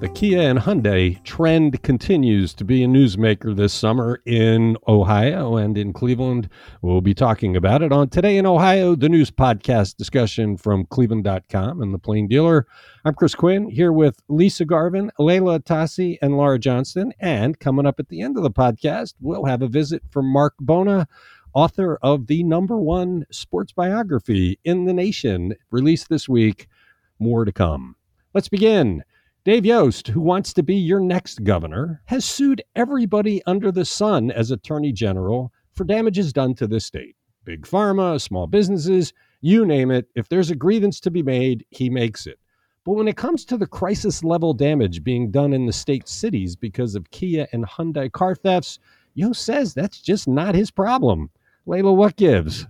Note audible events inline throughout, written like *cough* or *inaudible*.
The Kia and Hyundai trend continues to be a newsmaker this summer in Ohio and in Cleveland. We'll be talking about it on Today in Ohio, the news podcast discussion from cleveland.com and the Plain Dealer. I'm Chris Quinn here with Lisa Garvin, Leila Atassi, and Laura Johnston. And coming up at the end of the podcast, we'll have a visit from Marc Bona, author of the number one sports biography in the nation, released this week. More to come. Let's begin. Dave Yost, who wants to be your next governor, has sued everybody under the sun as attorney general for damages done to the state. Big pharma, small businesses, you name it. If there's a grievance to be made, he makes it. But when it comes to the crisis level damage being done in the state cities because of Kia and Hyundai car thefts, Yost says that's just not his problem. Leila, what gives?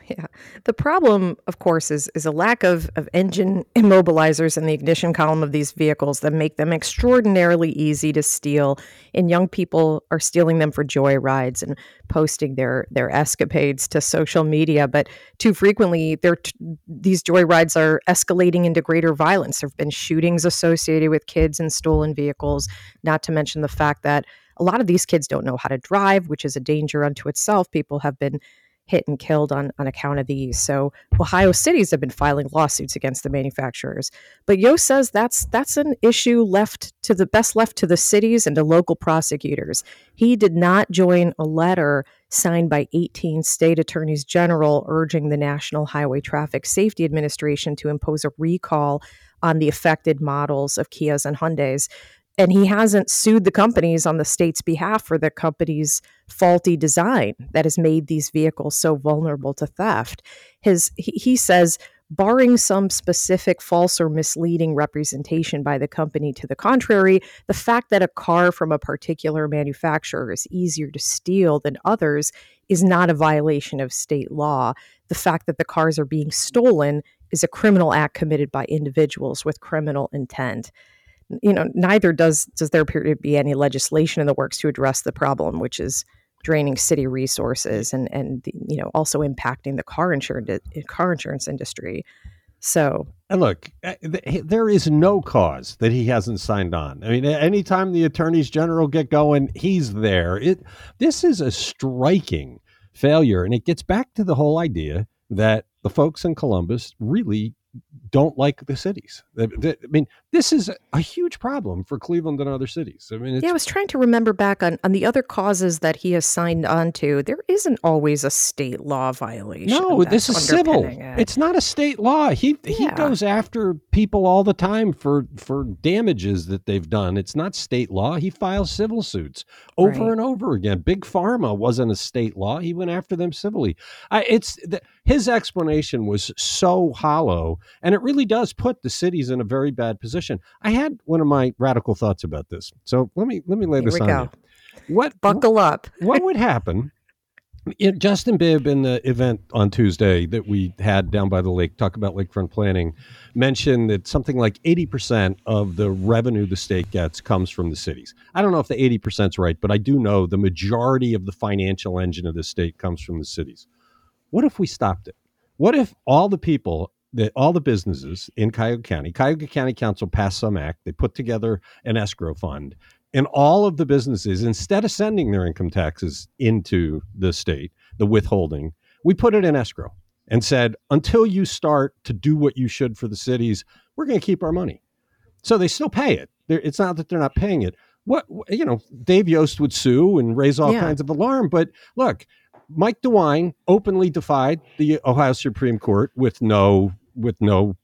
*laughs* yeah. The problem, of course, is is a lack of, of engine *laughs* immobilizers in the ignition column of these vehicles that make them extraordinarily easy to steal. And young people are stealing them for joy rides and posting their their escapades to social media. But too frequently, t- these joy rides are escalating into greater violence. There have been shootings associated with kids and stolen vehicles. Not to mention the fact that a lot of these kids don't know how to drive, which is a danger unto itself. People have been hit and killed on, on account of these. So Ohio cities have been filing lawsuits against the manufacturers. But Yost says that's that's an issue left to the best left to the cities and to local prosecutors. He did not join a letter signed by 18 state attorneys general urging the National Highway Traffic Safety Administration to impose a recall on the affected models of Kias and Hyundais and he hasn't sued the companies on the state's behalf for the company's faulty design that has made these vehicles so vulnerable to theft. His he, he says barring some specific false or misleading representation by the company to the contrary, the fact that a car from a particular manufacturer is easier to steal than others is not a violation of state law. The fact that the cars are being stolen is a criminal act committed by individuals with criminal intent you know, neither does does there appear to be any legislation in the works to address the problem, which is draining city resources and and you know also impacting the car insurance car insurance industry. So, and look, eh, there is no cause that he hasn't signed on. I mean, anytime the attorneys general get going, he's there. It this is a striking failure, and it gets back to the whole idea that the folks in Columbus really don't like the cities. I mean, this is a huge problem for Cleveland and other cities. I mean, yeah, I was trying to remember back on, on the other causes that he has signed on to. There isn't always a state law violation. No, this is civil. It. It's not a state law. He yeah. he goes after people all the time for for damages that they've done. It's not state law. He files civil suits over right. and over again. Big Pharma wasn't a state law. He went after them civilly. I, it's the, his explanation was so hollow, and it really does put the cities in a very bad position. I had one of my radical thoughts about this, so let me let me lay Here this on go. you. What buckle up? *laughs* what would happen? Justin Bibb in the event on Tuesday that we had down by the lake, talk about lakefront planning, mentioned that something like 80% of the revenue the state gets comes from the cities. I don't know if the 80% is right, but I do know the majority of the financial engine of the state comes from the cities. What if we stopped it? What if all the people that all the businesses in Cuyahoga County, Cuyahoga County Council passed some act, they put together an escrow fund, and all of the businesses, instead of sending their income taxes into the state, the withholding, we put it in escrow and said, until you start to do what you should for the cities, we're going to keep our money. So they still pay it. They're, it's not that they're not paying it. What you know, Dave Yost would sue and raise all yeah. kinds of alarm, but look, Mike DeWine openly defied the Ohio Supreme Court with no with no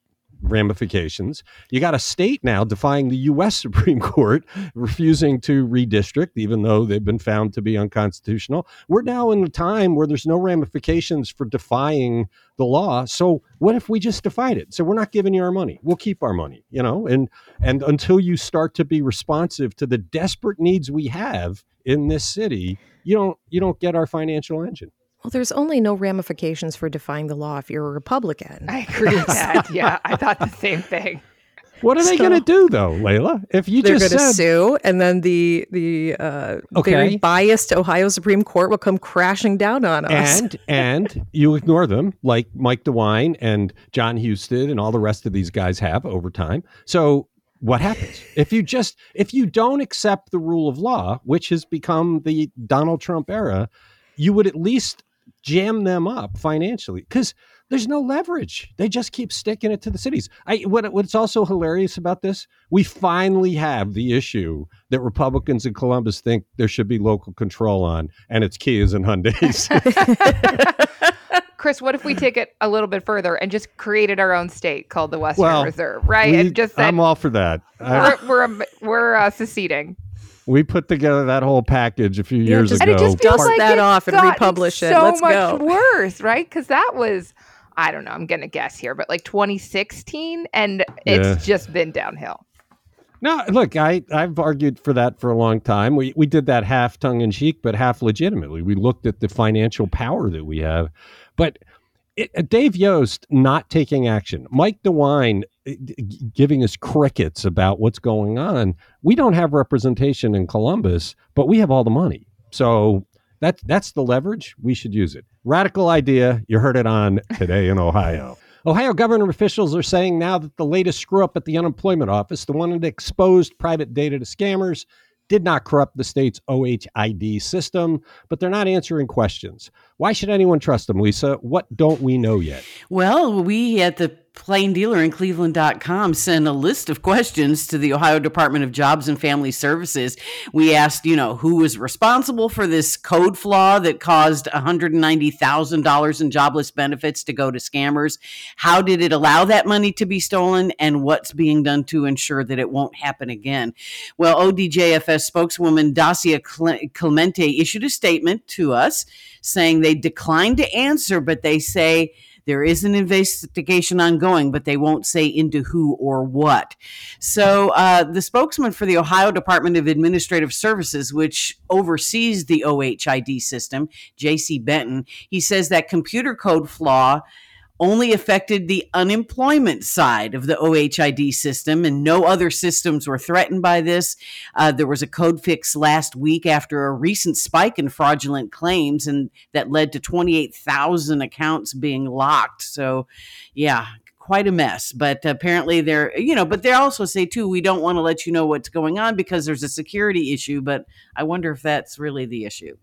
ramifications. You got a state now defying the U.S. *laughs* Supreme Court, refusing to redistrict, even though they've been found to be unconstitutional. We're now in a time where there's no ramifications for defying the law. So what if we just defied it? So we're not giving you our money. We'll keep our money, you know, and and until you start to be responsive to the desperate needs we have in this city, you don't you don't get our financial engine. Well, there's only no ramifications for defying the law if you're a Republican. I agree with that. *laughs* yeah, I thought the same thing. What are they going to do though, Leila? If you they're just going to sue, and then the the uh, okay. very biased Ohio Supreme Court will come crashing down on us, and and you ignore them like Mike DeWine and Jon Husted and all the rest of these guys have over time. So what happens if you just if you don't accept the rule of law which has become the donald trump era you would at least jam them up financially because there's no leverage they just keep sticking it to the cities I, what, what's also hilarious about this we finally have the issue that republicans in columbus think there should be local control on and it's kias and hyundais *laughs* Chris, what if we take it a little bit further and just created our own state called the Western Well, Reserve, right? We- and just said, i'm all for that I- we're we're, we're uh, seceding. We put together that whole package a few Yeah, years just- ago And it just feels Dust like that it's off and gotten republish it. So Let's much go. worse, right? Because that was, I don't know, I'm gonna guess here, but like 2016, and it's Yeah. just been downhill. No, look, I, I've argued for that for a long time. We, we did that half tongue in cheek, but half legitimately. We looked at the financial power that we have. But it, uh, Dave Yost not taking action, Mike DeWine uh, giving us crickets about what's going on. We don't have representation in Columbus, but we have all the money. So that, that's the leverage. We should use it. Radical idea. You heard it on Today in Ohio. Ohio government officials are saying now that the latest screw up at the unemployment office, the one that exposed private data to scammers, did not corrupt the state's OHID system, but they're not answering questions. Why should anyone trust them, Lisa? What don't we know yet? Well, we at the Plain Dealer in Cleveland.com sent a list of questions to the Ohio Department of Jobs and Family Services. We asked, you know, who was responsible for this code flaw that caused $190,000 in jobless benefits to go to scammers? How did it allow that money to be stolen? And what's being done to ensure that it won't happen again? Well, ODJFS spokeswoman Dacia Clemente issued a statement to us saying they declined to answer, but they say there is an investigation ongoing, but they won't say into who or what. So, uh, the spokesman for the Ohio Department of Administrative Services, which oversees the OHID system, J.C. Benton, he says that computer code flaw only affected the unemployment side of the OHID system, and no other systems were threatened by this. Uh, there was a code fix last week after a recent spike in fraudulent claims, and that led to 28,000 accounts being locked. So, yeah. Quite a mess, but apparently they're, you know, but they also say too, we don't want to let you know what's going on because there's a security issue. But I wonder if that's really the issue.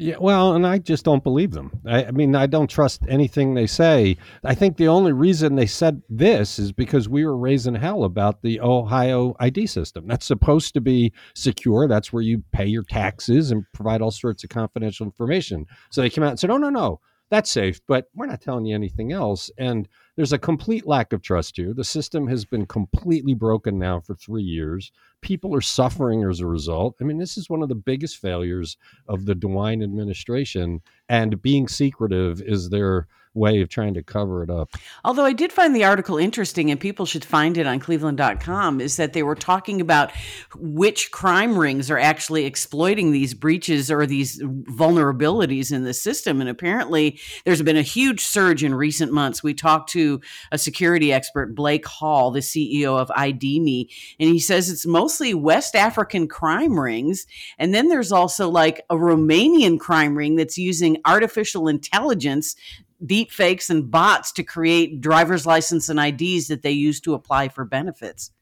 Yeah, well, and I just don't believe them. I, I mean, I don't trust anything they say. I think the only reason they said this is because we were raising hell about the Ohio ID system. That's supposed to be secure. That's where you pay your taxes and provide all sorts of confidential information. So they came out and said, "Oh no, no, that's safe, but we're not telling you anything else." And there's a complete lack of trust here. The system has been completely broken now for three years. People are suffering as a result. I mean, this is one of the biggest failures of the DeWine administration, and being secretive is their way of trying to cover it up. Although I did find the article interesting, and people should find it on cleveland.com, is that they were talking about which crime rings are actually exploiting these breaches or these vulnerabilities in the system. And apparently, there's been a huge surge in recent months. We talked to a security expert, Blake Hall, the CEO of ID.me, and he says it's mostly West African crime rings. And then there's also like a Romanian crime ring that's using artificial intelligence deep fakes and bots to create driver's license and IDs that they use to apply for benefits.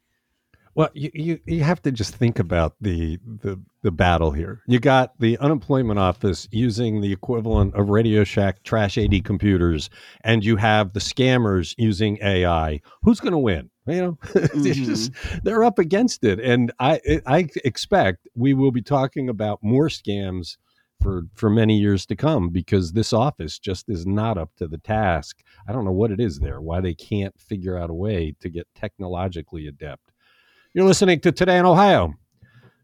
Well, you, you, you have to just think about the, the the battle here. You got the unemployment office using the equivalent of Radio Shack trash 80 computers, and you have the scammers using AI. Who's going to win? You know, *laughs* it's mm-hmm. just they're up against it, and I I expect we will be talking about more scams for for many years to come because this office just is not up to the task. I don't know what it is there, why they can't figure out a way to get technologically adept. You're listening to Today in Ohio.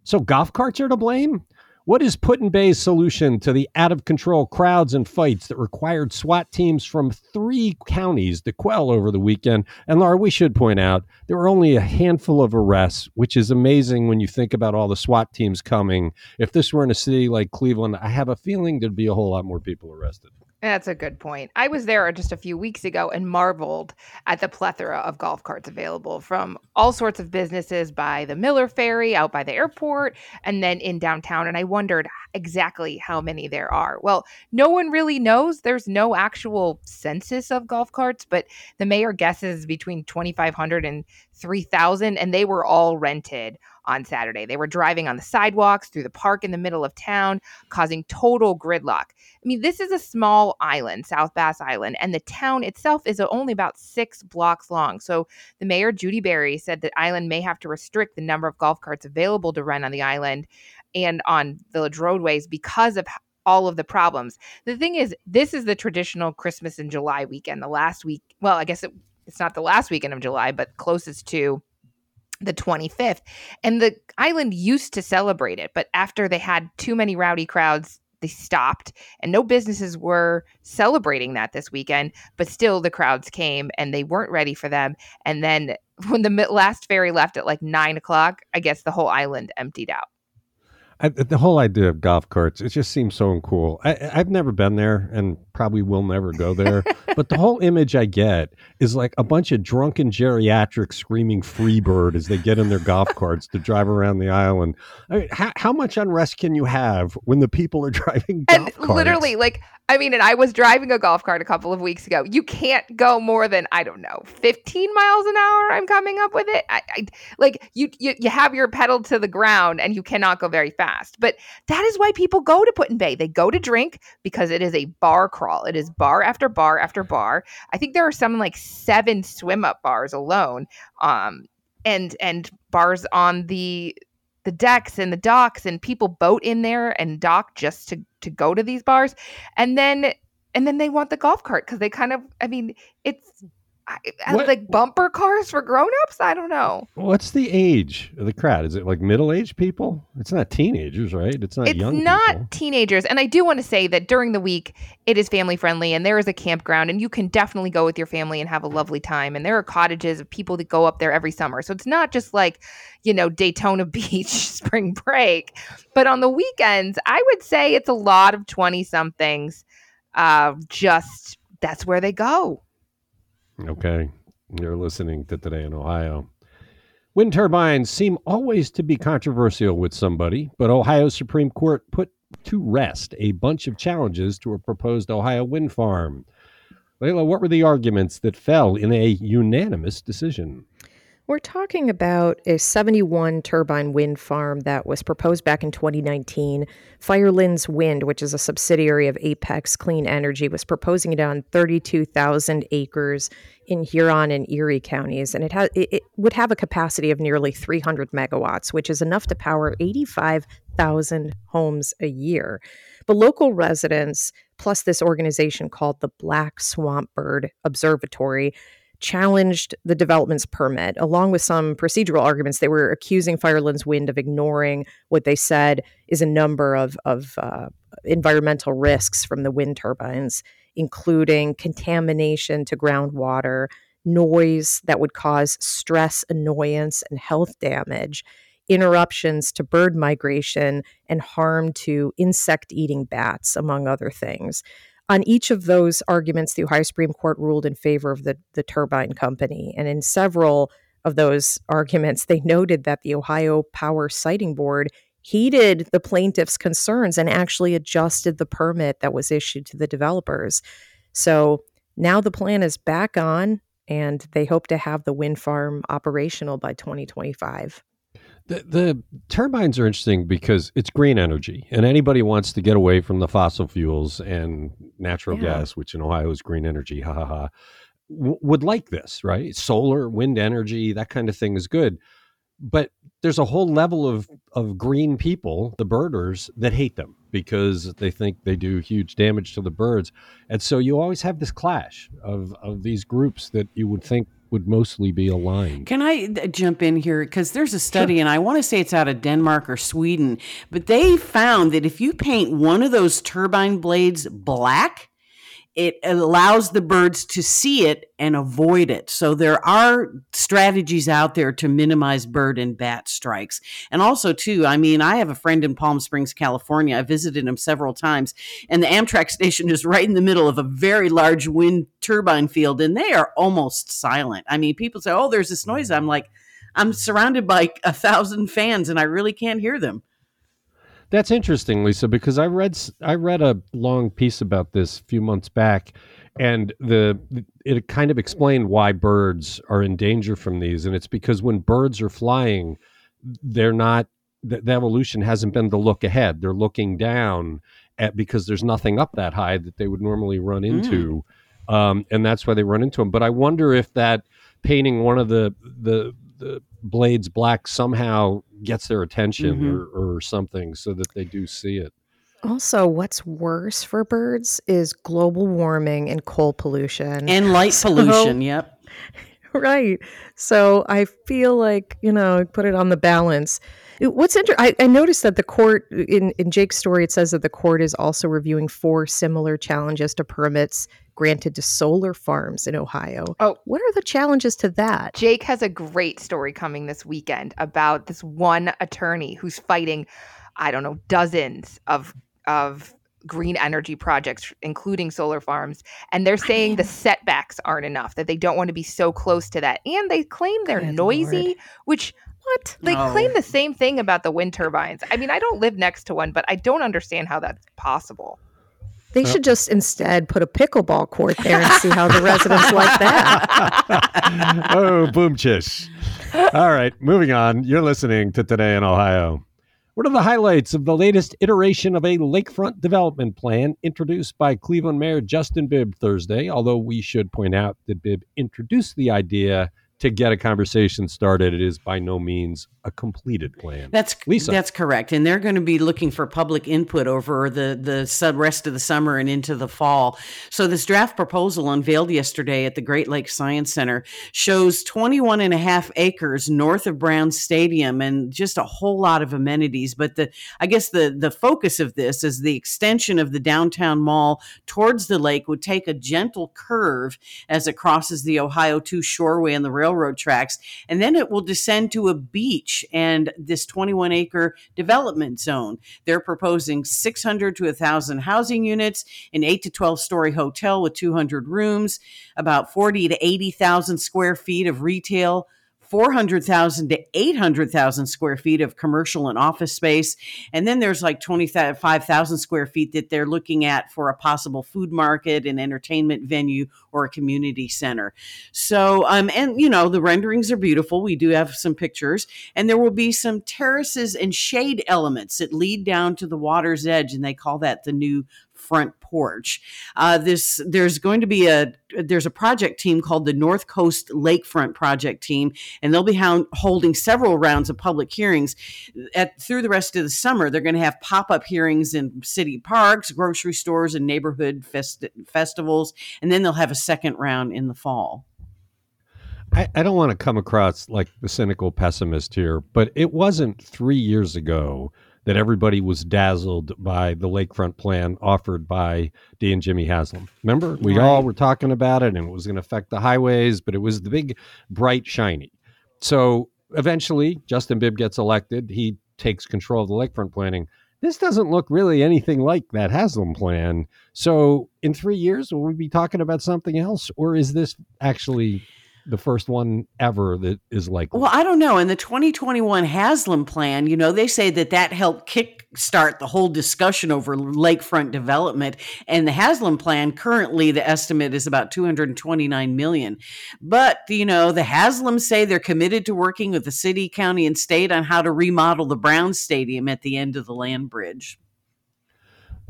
So golf carts are to blame? What is Put in Bay's solution to the out of control crowds and fights that required SWAT teams from three counties to quell over the weekend? And Laura, we should point out there were only a handful of arrests, which is amazing when you think about all the SWAT teams coming. If this were in a city like Cleveland, I have a feeling there'd be a whole lot more people arrested. That's a good point. I was there just a few weeks ago and marveled at the plethora of golf carts available from all sorts of businesses by the Miller Ferry out by the airport and then in downtown. And I wondered exactly how many there are. Well, no one really knows. There's no actual census of golf carts, but the mayor guesses between 2,500 and 3,000 and they were all rented on Saturday. They were driving on the sidewalks through the park in the middle of town, causing total gridlock. I mean, this is a small island, South Bass Island, and the town itself is only about six blocks long. So the mayor, Judy Berry, said the island may have to restrict the number of golf carts available to rent on the island and on village roadways because of all of the problems. The thing is, this is the traditional Christmas in July weekend, the last week. Well, I guess it, it's not the last weekend of July, but closest to the 25th. And the island used to celebrate it, but after they had too many rowdy crowds, they stopped and no businesses were celebrating that this weekend but still the crowds came and they weren't ready for them and then *laughs* when the last ferry left at like nine o'clock i guess the whole island emptied out I, the whole idea of golf carts, it just seems so uncool. I, have never been there and probably will never go *laughs* there. but the whole image I get is like a bunch of drunken geriatrics screaming "Freebird" as they get in their golf carts to drive around the island. I mean, how, how much unrest can you have when the people are *laughs* driving golf and carts? Literally, like I mean, and I was driving a golf cart a couple of weeks ago. You can't go more than I don't know, 15 miles an hour. I'm coming up with it. I, I like you, you. You have your pedal to the ground, and you cannot go very fast. But that is why people go to Put-in-Bay. They go to drink because it is a bar crawl. It is bar after bar after bar. I think there are some like seven swim up bars alone. Um, and and bars on the the decks and the docks and people boat in there and dock just to to go to these bars and then and then they want the golf cart because they kind of i mean it's what, like bumper cars for grown-ups? I don't know. What's the age of the crowd? Is it like middle-aged people? It's not teenagers right? It's not it's young not people. teenagers. And i do want to say that during the week it is family friendly and there is a campground and you can definitely go with your family and have a lovely time. And there are cottages of people that go up there every summer. So it's not just like you know daytona *laughs* beach spring break. But on the weekends i would say it's a lot of 20 somethings uh just that's where they go Okay. You're listening to Today in Ohio. Wind turbines seem always to be controversial with somebody, but Ohio Supreme Court put to rest a bunch of challenges to a proposed Ohio wind farm. Leila, what were the arguments that fell in a unanimous decision? We're talking about a 71 turbine wind farm that was proposed back in 2019. Firelands Wind, which is a subsidiary of Apex Clean Energy, was proposing it on 32,000 acres in Huron and Erie counties, and it, ha- it, would have a capacity of nearly 300 megawatts, which is enough to power 85,000 homes a year. But local residents, plus this organization called the Black Swamp Bird Observatory, challenged the development's permit, along with some procedural arguments. They were accusing Firelands Wind of ignoring what they said is a number of, of uh, environmental risks from the wind turbines, including contamination to groundwater, noise that would cause stress, annoyance, and health damage. Interruptions to bird migration and harm to insect eating bats, among other things on each of those arguments, the Ohio Supreme Court ruled in favor of the, the turbine company. And in several of those arguments, they noted that the Ohio Power Siting Board heeded the plaintiffs' concerns and actually adjusted the permit that was issued to the developers. So now the plan is back on, and they hope to have the wind farm operational by 2025. The, the turbines are interesting because it's green energy, and anybody wants to get away from the fossil fuels and natural yeah. gas, which in Ohio is green energy. Ha ha ha. W- would like this, right? Solar, wind energy, that kind of thing is good. But there's a whole level of, of green people, the birders, that hate them because they think they do huge damage to the birds. And so you always have this clash of, of these groups that you would think would mostly be aligned. Can I uh, jump in here? Because there's a study, sure. and I want to say it's out of Denmark or Sweden, but they found that if you paint one of those turbine blades black, it allows the birds to see it and avoid it. So there are strategies out there to minimize bird and bat strikes. And also too, I mean, I have a friend in Palm Springs, California. I visited him several times and the Amtrak *laughs* station is right in the middle of a very large wind turbine field and they are almost silent. I mean, people say, "Oh, there's this noise." I'm like, I'm surrounded by a thousand fans and I really can't hear them. That's interesting, Lisa, because I read I read a long piece about this a few months back, and the it kind of explained why birds are in danger from these, and it's because when birds are flying, they're not the, the evolution hasn't been to look ahead; they're looking down at because there's nothing up that high that they would normally run into, mm. um, and that's why they run into them. But I wonder if that painting one of the the the blades black somehow gets their attention mm-hmm. or, or something so that they do see it. Also, what's worse for birds is global warming and coal pollution and light *laughs* so, pollution. Yep. *laughs* Right. So I feel like, you know, put it on the balance. What's interesting, I, I noticed that the court, in, in Jake's story, it says that the court is also reviewing four similar challenges to permits granted to solar farms in Ohio. Oh, what are the challenges to that? Jake has a great story coming this weekend about this one attorney who's fighting, I don't know, dozens of of green energy projects, including solar farms. And they're oh, saying the setbacks aren't enough, that they don't want to be so close to that. And they claim they're Good noisy, Lord. which what? They no. claim the same thing about the wind turbines. I mean, I don't live next to one, but I don't understand how that's possible. They should just instead put a pickleball court there and see how the residents like that. *laughs* oh, boom chish. All right, moving on. You're listening to Today in Ohio. What are the highlights of the latest iteration of a lakefront development plan introduced by Cleveland Mayor Justin Bibb Thursday? Although we should point out that Bibb introduced the idea to get a conversation started. It is by no means a completed plan. That's Lisa. That's correct, and they're going to be looking for public input over the the sub rest of the summer and into the fall. So this draft proposal unveiled yesterday at the Great Lakes Science Center shows 21 and a half acres north of Brown Stadium and just a whole lot of amenities. But the I guess the the focus of this is the extension of the downtown mall towards the lake would take a gentle curve as it crosses the Ohio 2 Shoreway and the railroad tracks, and then it will descend to a beach Beach and this 21 acre development zone. They're proposing 600 to 1,000 housing units, an 8 to 12 story hotel with 200 rooms, about 40 to 80,000 square feet of retail 400,000 to 800,000 square feet of commercial and office space. And then there's like 25,000 square feet that they're looking at for a possible food market, an entertainment venue, or a community center. So, um, and you know, the renderings are beautiful. We do have some pictures, and there will be some terraces and shade elements that lead down to the water's edge, and they call that the new front porch. Uh, this there's going to be a there's a project team called the North Coast Lakefront Project Team, and they'll be hound, holding several rounds of public hearings at through the rest of the summer. They're going to have pop up hearings in city parks, grocery stores, and neighborhood fest- festivals, and then they'll have a second round in the fall. I, I don't want to come across like the cynical pessimist here, but it wasn't three years ago that everybody was dazzled by the lakefront plan offered by Dee and Jimmy Haslam. Remember, we right. all were talking about it, and it was going to affect the highways, but it was the big, bright, shiny. So eventually, Justin Bibb gets elected. He takes control of the lakefront planning. This doesn't look really anything like that Haslam plan. So, in three years, will we be talking about something else, or is this actually the first one ever that is like well i don't know. In the 2021 haslam plan you know they say that that helped kick start the whole discussion over lakefront development. And the haslam plan currently the estimate is about 229 million. But you know the haslam say they're committed to working with the city county and state on how to remodel the brown stadium at the end of the land bridge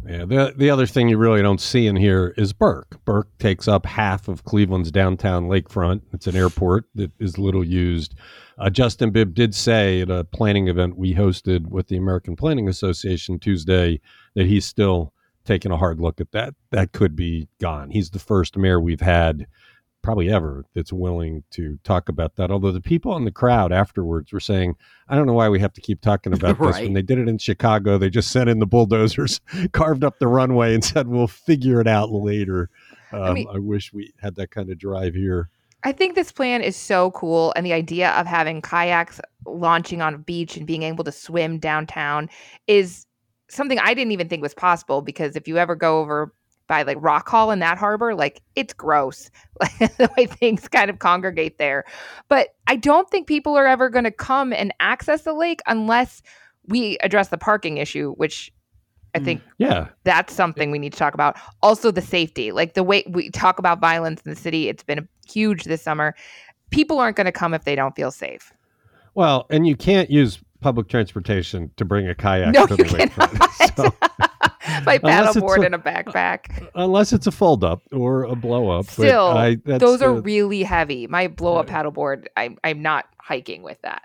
yeah, the the other thing you really don't see in here is Burke. Burke takes up half of Cleveland's downtown lakefront. It's an airport that is little used. Uh, Justin Bibb did say at a planning event we hosted with the American Planning Association Tuesday that he's still taking a hard look at that. That could be gone. He's the first mayor we've had probably ever that's willing to talk about that. Although the people in the crowd afterwards were saying, I don't know why we have to keep talking about *laughs* right. this. When they did it in Chicago, they just sent in the bulldozers, *laughs* carved up the runway, and said, we'll figure it out later. Um, I, mean, I wish we had that kind of drive here. I think this plan is so cool. And the idea of having kayaks launching on a beach and being able to swim downtown is something I didn't even think was possible because if you ever go over by like Rock Hall in that harbor, like it's gross *laughs* like the way things kind of congregate there. But I don't think people are ever going to come and access the lake unless we address the parking issue, which I Mm. think Yeah. that's something we need to talk about. Also, the safety, like the way we talk about violence in the city, it's been huge this summer. People aren't going to come if they don't feel safe. Well, and you can't use public transportation to bring a kayak No, to you the lakefront. *laughs* So, *laughs* *laughs* My paddleboard and a backpack. *laughs* Uh, unless it's a fold up or a blow up. Still, I, those are really heavy. My blow up paddleboard, I'm I'm not hiking with that.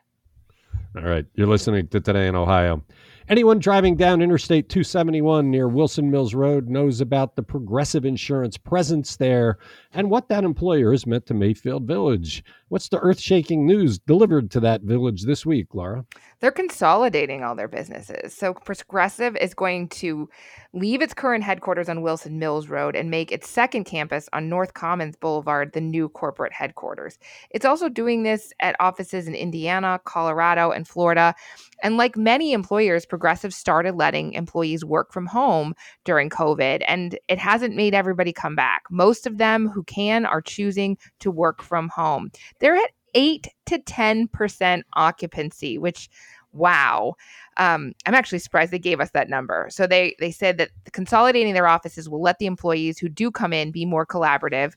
All right. You're listening to Today in Ohio. Anyone driving down Interstate 271 near Wilson Mills Road knows about the Progressive Insurance presence there and what that employer has meant to Mayfield Village. What's the earth shaking news delivered to that village this week, Laura? They're consolidating all their businesses. So Progressive is going to leave its current headquarters on Wilson Mills Road and make its second campus on North Commons Boulevard the new corporate headquarters. It's also doing this at offices in Indiana, Colorado, and Florida. And like many employers, Progressive started letting employees work from home during COVID, and it hasn't made everybody come back. Most of them who can are choosing to work from home. They're at 8 to 10% occupancy, which wow. Um, I'm actually surprised they gave us that number. So they they said that consolidating their offices will let the employees who do come in be more collaborative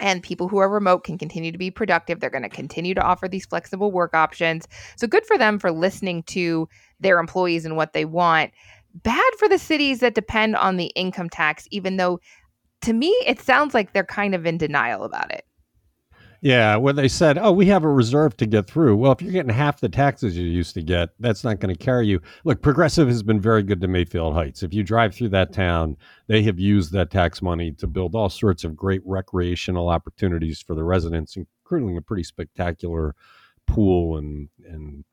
and people who are remote can continue to be productive. They're going to continue to offer these flexible work options. So good for them for listening to their employees and what they want. Bad for the cities that depend on the income tax, even though to me it sounds like they're kind of in denial about it. Yeah, when they said, "Oh, we have a reserve to get through." Well, if you're getting half the taxes you used to get, that's not going to carry you. Look, Progressive has been very good to Mayfield Heights. If you drive through that town, they have used that tax money to build all sorts of great recreational opportunities for the residents, including a pretty spectacular pool and and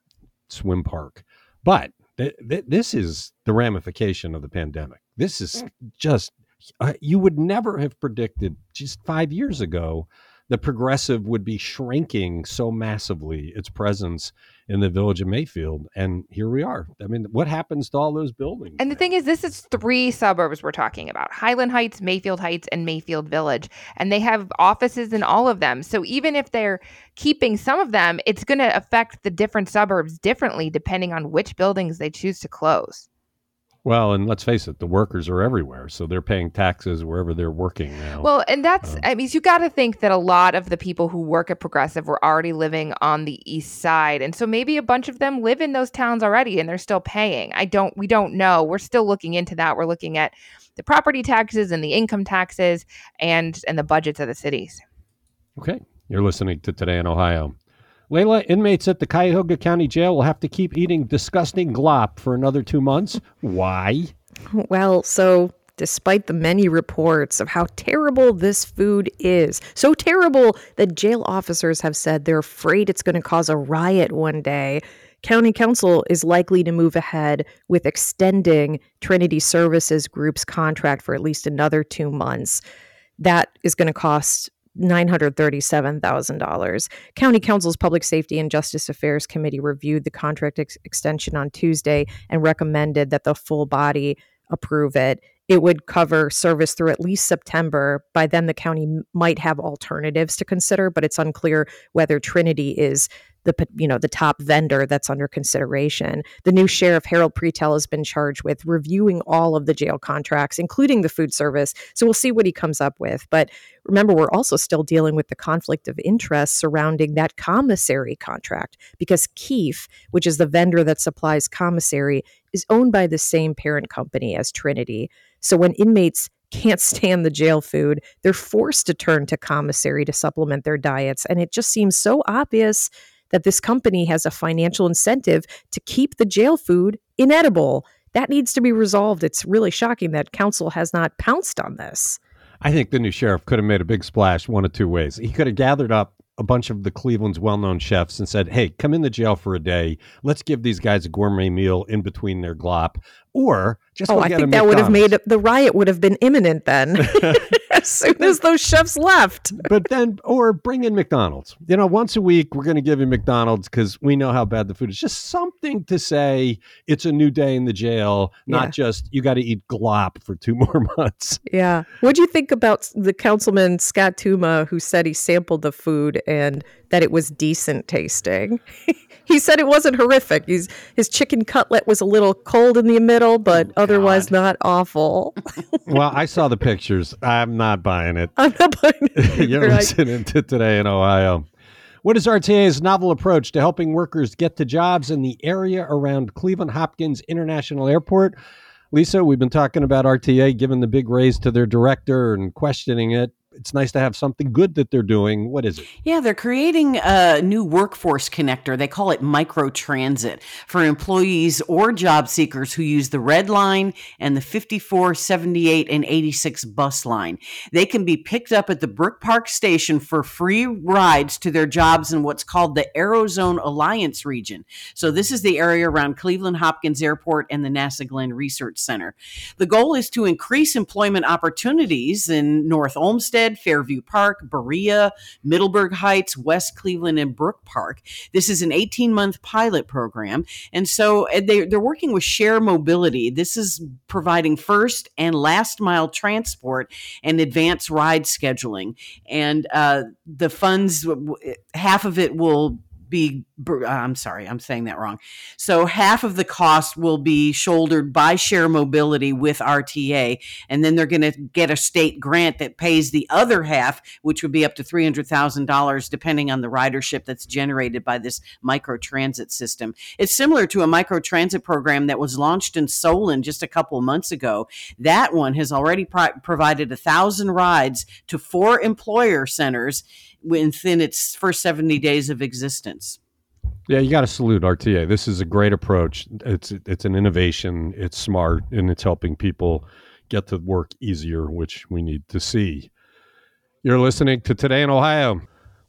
swim park. But th- th- this is the ramification of the pandemic. This is just uh, you would never have predicted just five years ago the progressive would be shrinking so massively its presence in the village of Mayfield. And here we are. I mean, what happens to all those buildings? And the thing is, this is three suburbs we're talking about Highland Heights, Mayfield Heights, and Mayfield Village. And they have offices in all of them. So even if they're keeping some of them, it's going to affect the different suburbs differently depending on which buildings they choose to close. Well, and let's face it, the workers are everywhere. So they're paying taxes wherever they're working now. Well, and that's, Um, I mean, you got to think that a lot of the people who work at Progressive were already living on the east side. And so maybe a bunch of them live in those towns already and they're still paying. I don't, we don't know. We're still looking into that. We're looking at the property taxes and the income taxes and and the budgets of the cities. okay. You're listening to Today in Ohio. Leila, inmates at the Cuyahoga County Jail will have to keep eating disgusting glop for another two months. Why? Well, so despite the many reports of how terrible this food is, so terrible that jail officers have said they're afraid it's going to cause a riot one day, County Council is likely to move ahead with extending Trinity Services Group's contract for at least another two months. That is going to cost $937,000. County Council's Public Safety and Justice Affairs Committee reviewed the contract ex- extension on Tuesday and recommended that the full body approve it. It would cover service through at least September. By then, the county might have alternatives to consider, but it's unclear whether Trinity is the you know the top vendor that's under consideration. The new sheriff Harold Pretel has been charged with reviewing all of the jail contracts, including the food service. So we'll see what he comes up with. But remember, we're also still dealing with the conflict of interest surrounding that commissary contract because Keefe, which is the vendor that supplies commissary, is owned by the same parent company as Trinity. So when inmates can't stand the jail food, they're forced to turn to commissary to supplement their diets. And it just seems so obvious that this company has a financial incentive to keep the jail food inedible. That needs to be resolved. It's really shocking that council has not pounced on this. I think the new sheriff could have made a big splash one of two ways. He could have gathered up a bunch of the Cleveland's well known chefs and said, Hey, come in the jail for a day. Let's give these guys a gourmet meal in between their glop. Or just Oh, I get think a that would have made the riot would have been imminent then. *laughs* *laughs* as soon as those chefs left. but then, or bring in McDonald's. You know, once a week, we're going to give you McDonald's because we know how bad the food is. Just something to say it's a new day in the jail, not Yeah. just you got to eat glop for two *laughs* more months. Yeah. What do you think about the councilman Scott Tuma who said he sampled the food and that it was decent tasting? he said it wasn't horrific. He's, his chicken cutlet was a little cold in the middle, but oh, otherwise not awful. *laughs* well, I saw the pictures. I'm not buying it. I'm not buying it. *laughs* You're listening to Today in Ohio. What is RTA's novel approach to helping workers get to jobs in the area around Cleveland Hopkins International Airport? Lisa, we've been talking about RTA giving the big raise to their director and questioning it. It's nice to have something good that they're doing. What is it? Yeah, they're creating a new workforce connector. They call it microtransit for employees or job seekers who use the red line and the 54, 78, and 86 bus line. They can be picked up at the Brook Park station for free rides to their jobs in what's called the Aerozone Alliance region. So this is the area around Cleveland Hopkins Airport and the NASA Glenn Research Center. The goal is to increase employment opportunities in North Olmsted, Fairview Park, Berea, Middleburg Heights, West Cleveland, and Brook Park. This is an 18 month pilot program. And so they, they're working with Share Mobility. This is providing first and last mile transport and advanced ride scheduling. And uh, the funds, half of it will be I'm sorry, I'm saying that wrong. So half of the cost will be shouldered by Share Mobility with RTA, and then they're going to get a state grant that pays the other half, which would be up to three hundred thousand dollars, depending on the ridership that's generated by this microtransit system. It's similar to a microtransit program that was launched in Solon just a couple months ago. That one has already pro- provided a thousand rides to four employer centers within its first 70 days of existence. Yeah, you got to salute RTA. This is a great approach. It's it's an innovation. It's smart and it's helping people get to work easier, which we need to see. You're listening to Today in Ohio.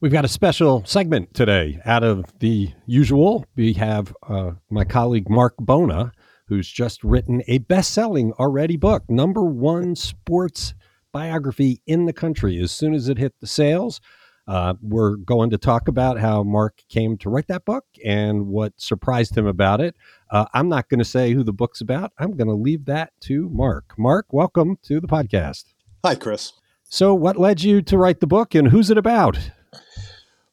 We've got a special segment today. Out of the usual, we have uh, my colleague Marc Bona, who's just written a best-selling already book, number one sports biography in the country. As soon as it hit the sales, uh, we're going to talk about how Marc came to write that book and what surprised him about it. Uh, I'm not going to say who the book's about. I'm going to leave that to Marc. Marc, welcome to the podcast. Hi, Chris. So, what led you to write the book and who's it about?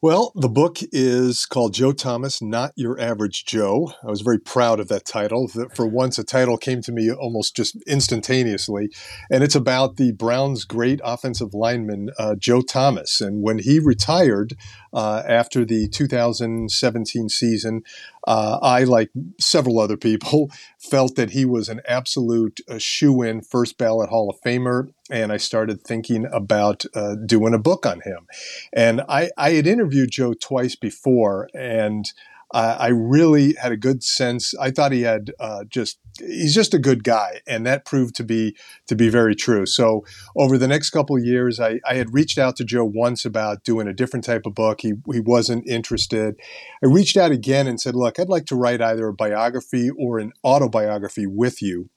Well, the book is called Joe Thomas, Not Your Average Joe. I was very proud of that title. For once, a title came to me almost just instantaneously. And it's about the Browns' great offensive lineman, uh, Joe Thomas. And when he retired uh, after the 2017 season, uh, I, like several other people, *laughs* felt that he was an absolute uh, shoe in first ballot Hall of Famer. And I started thinking about uh, doing a book on him. And I, I had interviewed Joe twice before, and uh, I really had a good sense. I thought he had uh, just he's just a good guy, and that proved to be to be very true. So over the next couple of years, I, I had reached out to Joe once about doing a different type of book. He he wasn't interested. I reached out again and said, "Look, I'd like to write either a biography or an autobiography with you."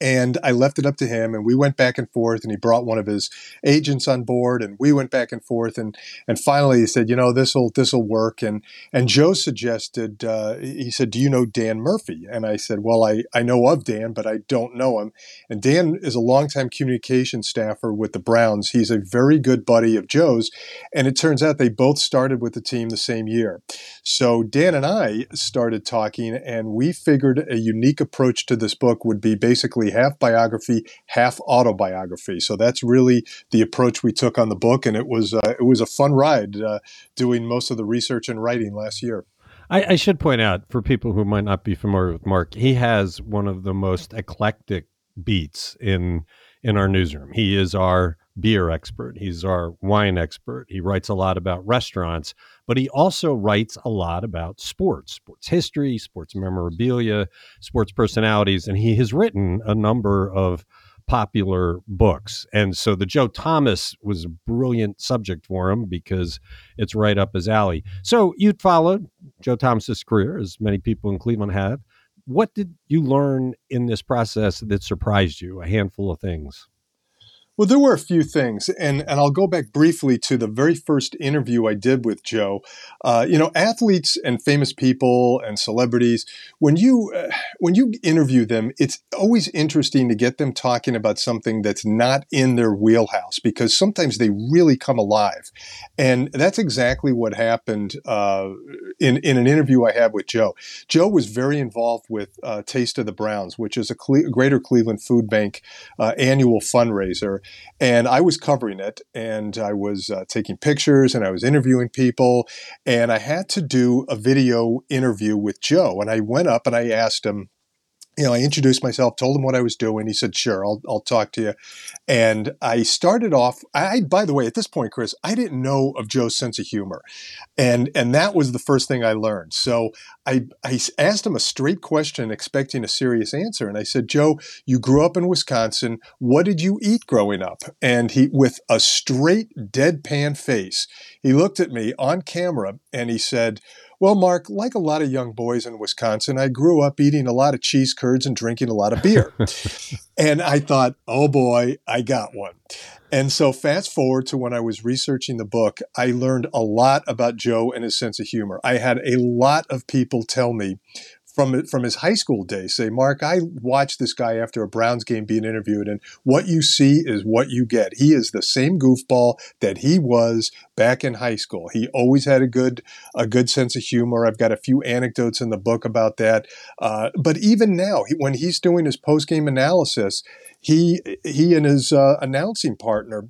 And I left it up to him, and we went back and forth. And he brought one of his agents on board, and we went back and forth. And and finally, he said, "You know, this will this will work." And and Joe suggested, uh, he said, "Do you know Dan Murphy?" And I said, "Well, I I know of Dan, but I don't know him." And Dan is a longtime communication staffer with the Browns. He's a very good buddy of Joe's, and it turns out they both started with the team the same year. So Dan and I started talking, and we figured a unique approach to this book would be basically half biography, half autobiography. So that's really the approach we took on the book, and it was uh, it was a fun ride uh, doing most of the research and writing last year. I, I should point out for people who might not be familiar with Marc, he has one of the most eclectic beats in in our newsroom. He is our beer expert. He's our wine expert. He writes a lot about restaurants, but he also writes a lot about sports, sports history, sports memorabilia, sports personalities, and he has written a number of popular books. And so the Joe Thomas was a brilliant subject for him because it's right up his alley. So you'd followed Joe Thomas's career, as many people in Cleveland have. What did you learn in this process that surprised you? A handful of things. Well, there were a few things, and, and I'll go back briefly to the very first interview I did with Joe. Uh, you know, athletes and famous people and celebrities, when you uh, when you interview them, it's always interesting to get them talking about something that's not in their wheelhouse because sometimes they really come alive, and that's exactly what happened uh, in in an interview I had with Joe. Joe was very involved with uh, Taste of the Browns, which is a Cle- Greater Cleveland Food Bank uh, annual fundraiser and I was covering it and I was uh, taking pictures and I was interviewing people. And I had to do a video interview with Joe. And I went up and I asked him, you know, I introduced myself, told him what I was doing. He said, "Sure, I'll I'll talk to you." And I started off. I, by the way, at this point, Chris, I didn't know of Joe's sense of humor, and and that was the first thing I learned. So I I asked him a straight question, expecting a serious answer, and I said, "Joe, you grew up in Wisconsin. What did you eat growing up?" And he, with a straight deadpan face, he looked at me on camera and he said. Well, Marc, like a lot of young boys in Wisconsin, I grew up eating a lot of cheese curds and drinking a lot of beer. *laughs* and I thought, oh boy, I got one. And so, fast forward to when I was researching the book, I learned a lot about Joe and his sense of humor. I had a lot of people tell me from from his high school days say, Marc, I watched this guy after a Browns game being interviewed, and what you see is what you get. He is the same goofball that he was back in high school. He always had a good a good sense of humor. I've got a few anecdotes in the book about that. Uh, but even now, he, when he's doing his post game analysis, he he and his uh, announcing partner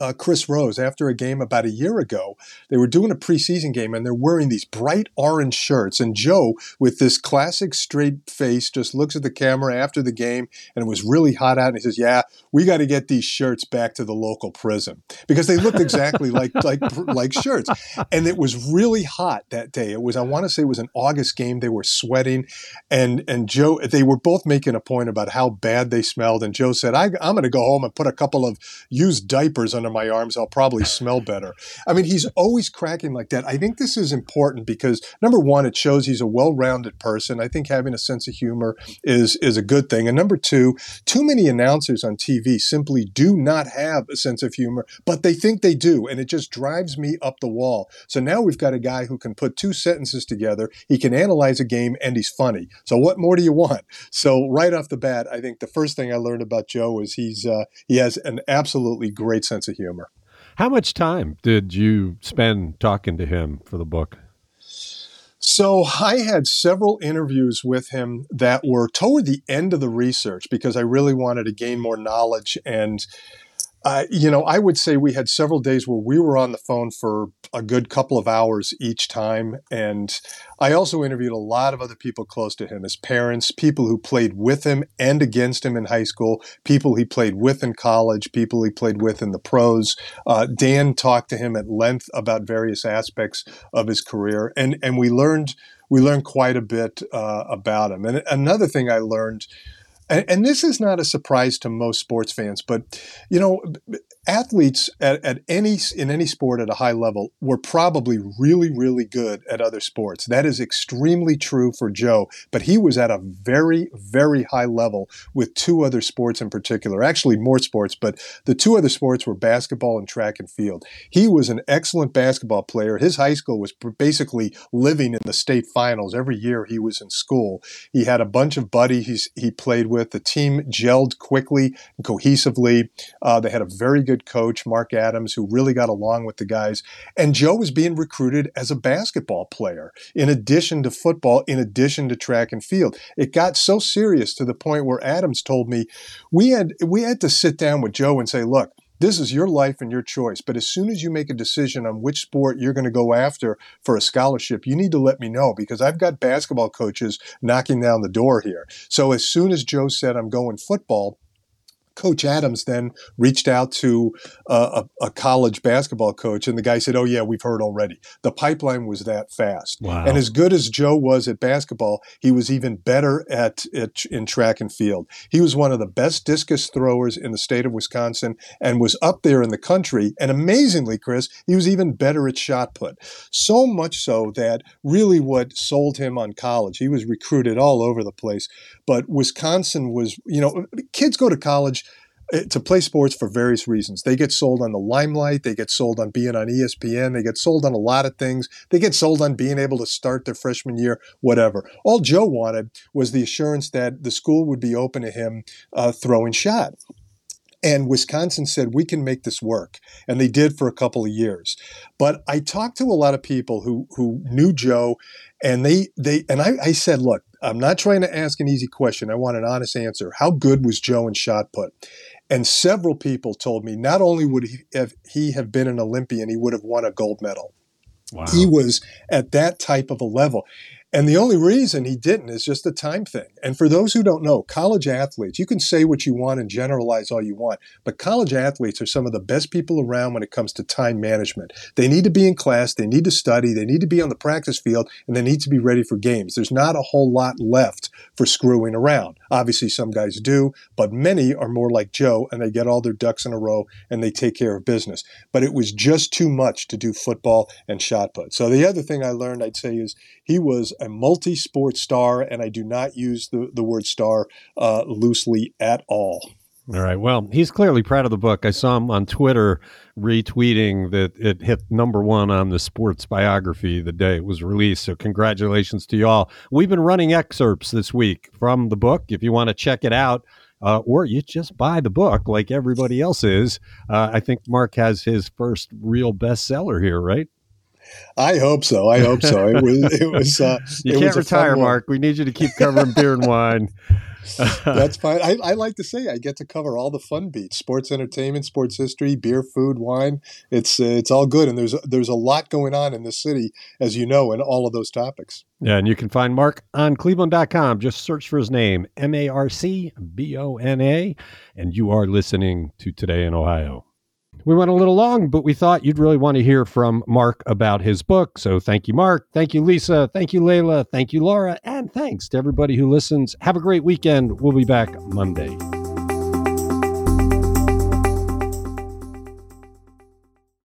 uh, Chris Rose after a game about a year ago. They were doing a preseason game and they're wearing these bright orange shirts. And Joe, with this classic straight face, just looks at the camera after the game and it was really hot out. And he says, Yeah, we got to get these shirts back to the local prison because they looked exactly like, *laughs* like, like shirts. And it was really hot that day. It was, I want to say it was an August game. They were sweating. And, and Joe, they were both making a point about how bad they smelled. And Joe said, I, I'm going to go home and put a couple of used diapers on under my arms, I'll probably smell better. I mean, he's always cracking like that. I think this is important because number one, it shows he's a well-rounded person. I think having a sense of humor is is a good thing. And number two, too many announcers on TV simply do not have a sense of humor, but they think they do, and it just drives me up the wall. So now we've got a guy who can put two sentences together. He can analyze a game, and he's funny. So what more do you want? So right off the bat, I think the first thing I learned about Joe is he's uh, he has an absolutely great sense of of humor. How much time did you spend talking to him for the book? So I had several interviews with him that were toward the end of the research because I really wanted to gain more knowledge and you know, I would say we had several days where we were on the phone for a good couple of hours each time. And I also interviewed a lot of other people close to him, his parents, people who played with him and against him in high school, people he played with in college, people he played with in the pros. Uh, Dan talked to him at length about various aspects of his career. And, and we learned, we learned quite a bit uh, about him. And another thing I learned and, and, this is not a surprise to most sports fans, but you know, athletes at, at, any in any sport at a high level were probably really really good at other sports. That is extremely true for joe but he was at a very very high level with two other sports in particular actually more sports but the two other sports were basketball and track and field. He was an excellent basketball player. His high school was basically living in the state finals. Every year he was in school. He had a bunch of buddies he played with. The team gelled quickly and cohesively. Uh, they had a very good good coach, Mark Adams, who really got along with the guys. And Joe was being recruited as a basketball player in addition to football, in addition to track and field. It got so serious to the point where Adams told me we had we had to sit down with Joe and say, look, this is your life and your choice. But as soon as you make a decision on which sport you're going to go after for a scholarship, you need to let me know because I've got basketball coaches knocking down the door here. So as soon as Joe said, I'm going football, Coach Adams then reached out to a, a, college basketball coach, and the guy said, "Oh yeah, we've heard already." The pipeline was that fast, wow. and as good as Joe was at basketball, he was even better at, at in track and field. He was one of the best discus throwers in the state of Wisconsin, and was up there in the country. And amazingly, Chris, he was even better at shot put. So much so that really what sold him on college, he was recruited all over the place. But Wisconsin was, you know, kids go to college eh, to play sports for various reasons. They get sold on the limelight, they get sold on being on ESPN, they get sold on a lot of things. They get sold on being able to start their freshman year, whatever. All Joe wanted was the assurance that the school would be open to him uh, throwing shot. And Wisconsin said, we can make this work. And they did for a couple of years. But I talked to a lot of people who, who knew Joe and they, they, and I, I said, look, I'm not trying to ask an easy question. I want an honest answer. How good was Joe in shot put? And several people told me not only would he have, he have been an Olympian, he would have won a gold medal. Wow. He was at that type of a level. And the only reason he didn't is just a time thing. And for those who don't know, college athletes, you can say what you want and generalize all you want, but college athletes are some of the best people around when it comes to time management. They need to be in class, they need to study, they need to be on the practice field, and they need to be ready for games. There's not a whole lot left for screwing around. Obviously, some guys do, but many are more like Joe and they get all their ducks in a row and they take care of business. But it was just too much to do football and shot put. So the other thing I learned, I'd say, is he was a multi sport star, and I do not use the, the word star uh, loosely at all. All right. Well, he's clearly proud of the book. I saw him on Twitter retweeting that it hit number one on the sports biography the day it was released. So, congratulations to y'all. We've been running excerpts this week from the book. If you want to check it out, uh, or you just buy the book like everybody else is. Uh, I think Marc has his first real bestseller here, right? I hope so. I hope so. It was. *laughs* It was. Uh, you it can't was retire, Marc. We need you to keep covering beer and wine. *laughs* That's fine. I, I, like to say I get to cover all the fun beats: sports, entertainment, sports history, beer, food, wine. It's uh, it's all good, and there's there's a lot going on in the city, as you know, in all of those topics. Yeah, and you can find Marc on Cleveland.com. Just search for his name, M A R C B O N A, and you are listening to Today in Ohio. We went a little long, but we thought you'd really want to hear from Marc about his book. So thank you, Marc. Thank you, Lisa. Thank you, Leila. Thank you, Laura. And thanks to everybody who listens. Have a great weekend. We'll be back Monday.